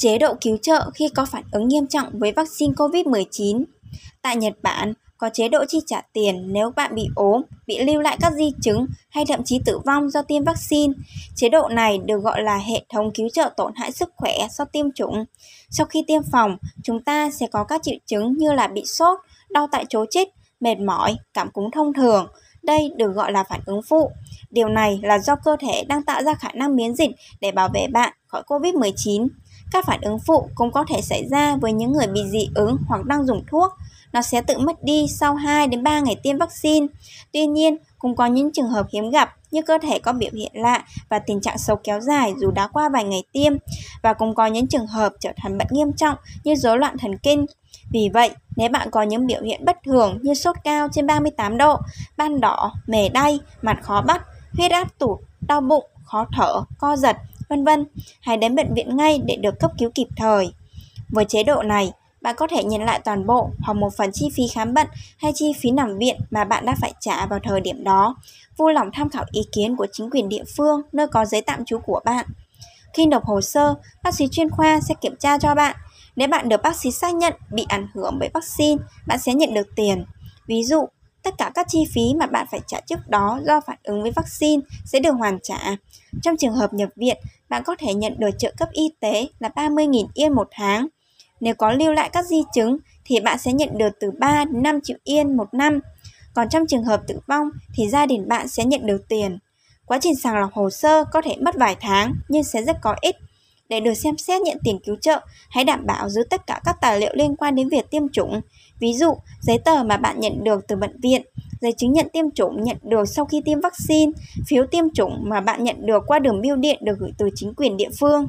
Chế độ cứu trợ khi có phản ứng nghiêm trọng với vaccine COVID-19 Tại Nhật Bản, có chế độ chi trả tiền nếu bạn bị ốm, bị lưu lại các di chứng hay thậm chí tử vong do tiêm vaccine. Chế độ này được gọi là hệ thống cứu trợ tổn hại sức khỏe sau tiêm chủng. Sau khi tiêm phòng, chúng ta sẽ có các triệu chứng như là bị sốt, đau tại chỗ chích, mệt mỏi, cảm cúm thông thường. Đây được gọi là phản ứng phụ. Điều này là do cơ thể đang tạo ra khả năng miễn dịch để bảo vệ bạn khỏi COVID-19. Các phản ứng phụ cũng có thể xảy ra với những người bị dị ứng hoặc đang dùng thuốc. Nó sẽ tự mất đi sau 2 đến 3 ngày tiêm vaccine. Tuy nhiên, cũng có những trường hợp hiếm gặp như cơ thể có biểu hiện lạ và tình trạng xấu kéo dài dù đã qua vài ngày tiêm và cũng có những trường hợp trở thành bệnh nghiêm trọng như rối loạn thần kinh. Vì vậy, nếu bạn có những biểu hiện bất thường như sốt cao trên 38 độ, ban đỏ, mề đay, mặt khó bắt, huyết áp tụt, đau bụng, khó thở, co giật, vân vân, hãy đến bệnh viện ngay để được cấp cứu kịp thời. Với chế độ này, bạn có thể nhận lại toàn bộ hoặc một phần chi phí khám bệnh hay chi phí nằm viện mà bạn đã phải trả vào thời điểm đó. Vui lòng tham khảo ý kiến của chính quyền địa phương nơi có giấy tạm trú của bạn. Khi nộp hồ sơ, bác sĩ chuyên khoa sẽ kiểm tra cho bạn. Nếu bạn được bác sĩ xác nhận bị ảnh hưởng bởi vaccine, bạn sẽ nhận được tiền. Ví dụ, tất cả các chi phí mà bạn phải trả trước đó do phản ứng với vaccine sẽ được hoàn trả. Trong trường hợp nhập viện, bạn có thể nhận được trợ cấp y tế là 30.000 yên một tháng. Nếu có lưu lại các di chứng thì bạn sẽ nhận được từ 3 đến 5 triệu yên một năm. Còn trong trường hợp tử vong thì gia đình bạn sẽ nhận được tiền. Quá trình sàng lọc hồ sơ có thể mất vài tháng nhưng sẽ rất có ích. Để được xem xét nhận tiền cứu trợ, hãy đảm bảo giữ tất cả các tài liệu liên quan đến việc tiêm chủng. Ví dụ, giấy tờ mà bạn nhận được từ bệnh viện, giấy chứng nhận tiêm chủng nhận được sau khi tiêm vaccine, phiếu tiêm chủng mà bạn nhận được qua đường bưu điện được gửi từ chính quyền địa phương.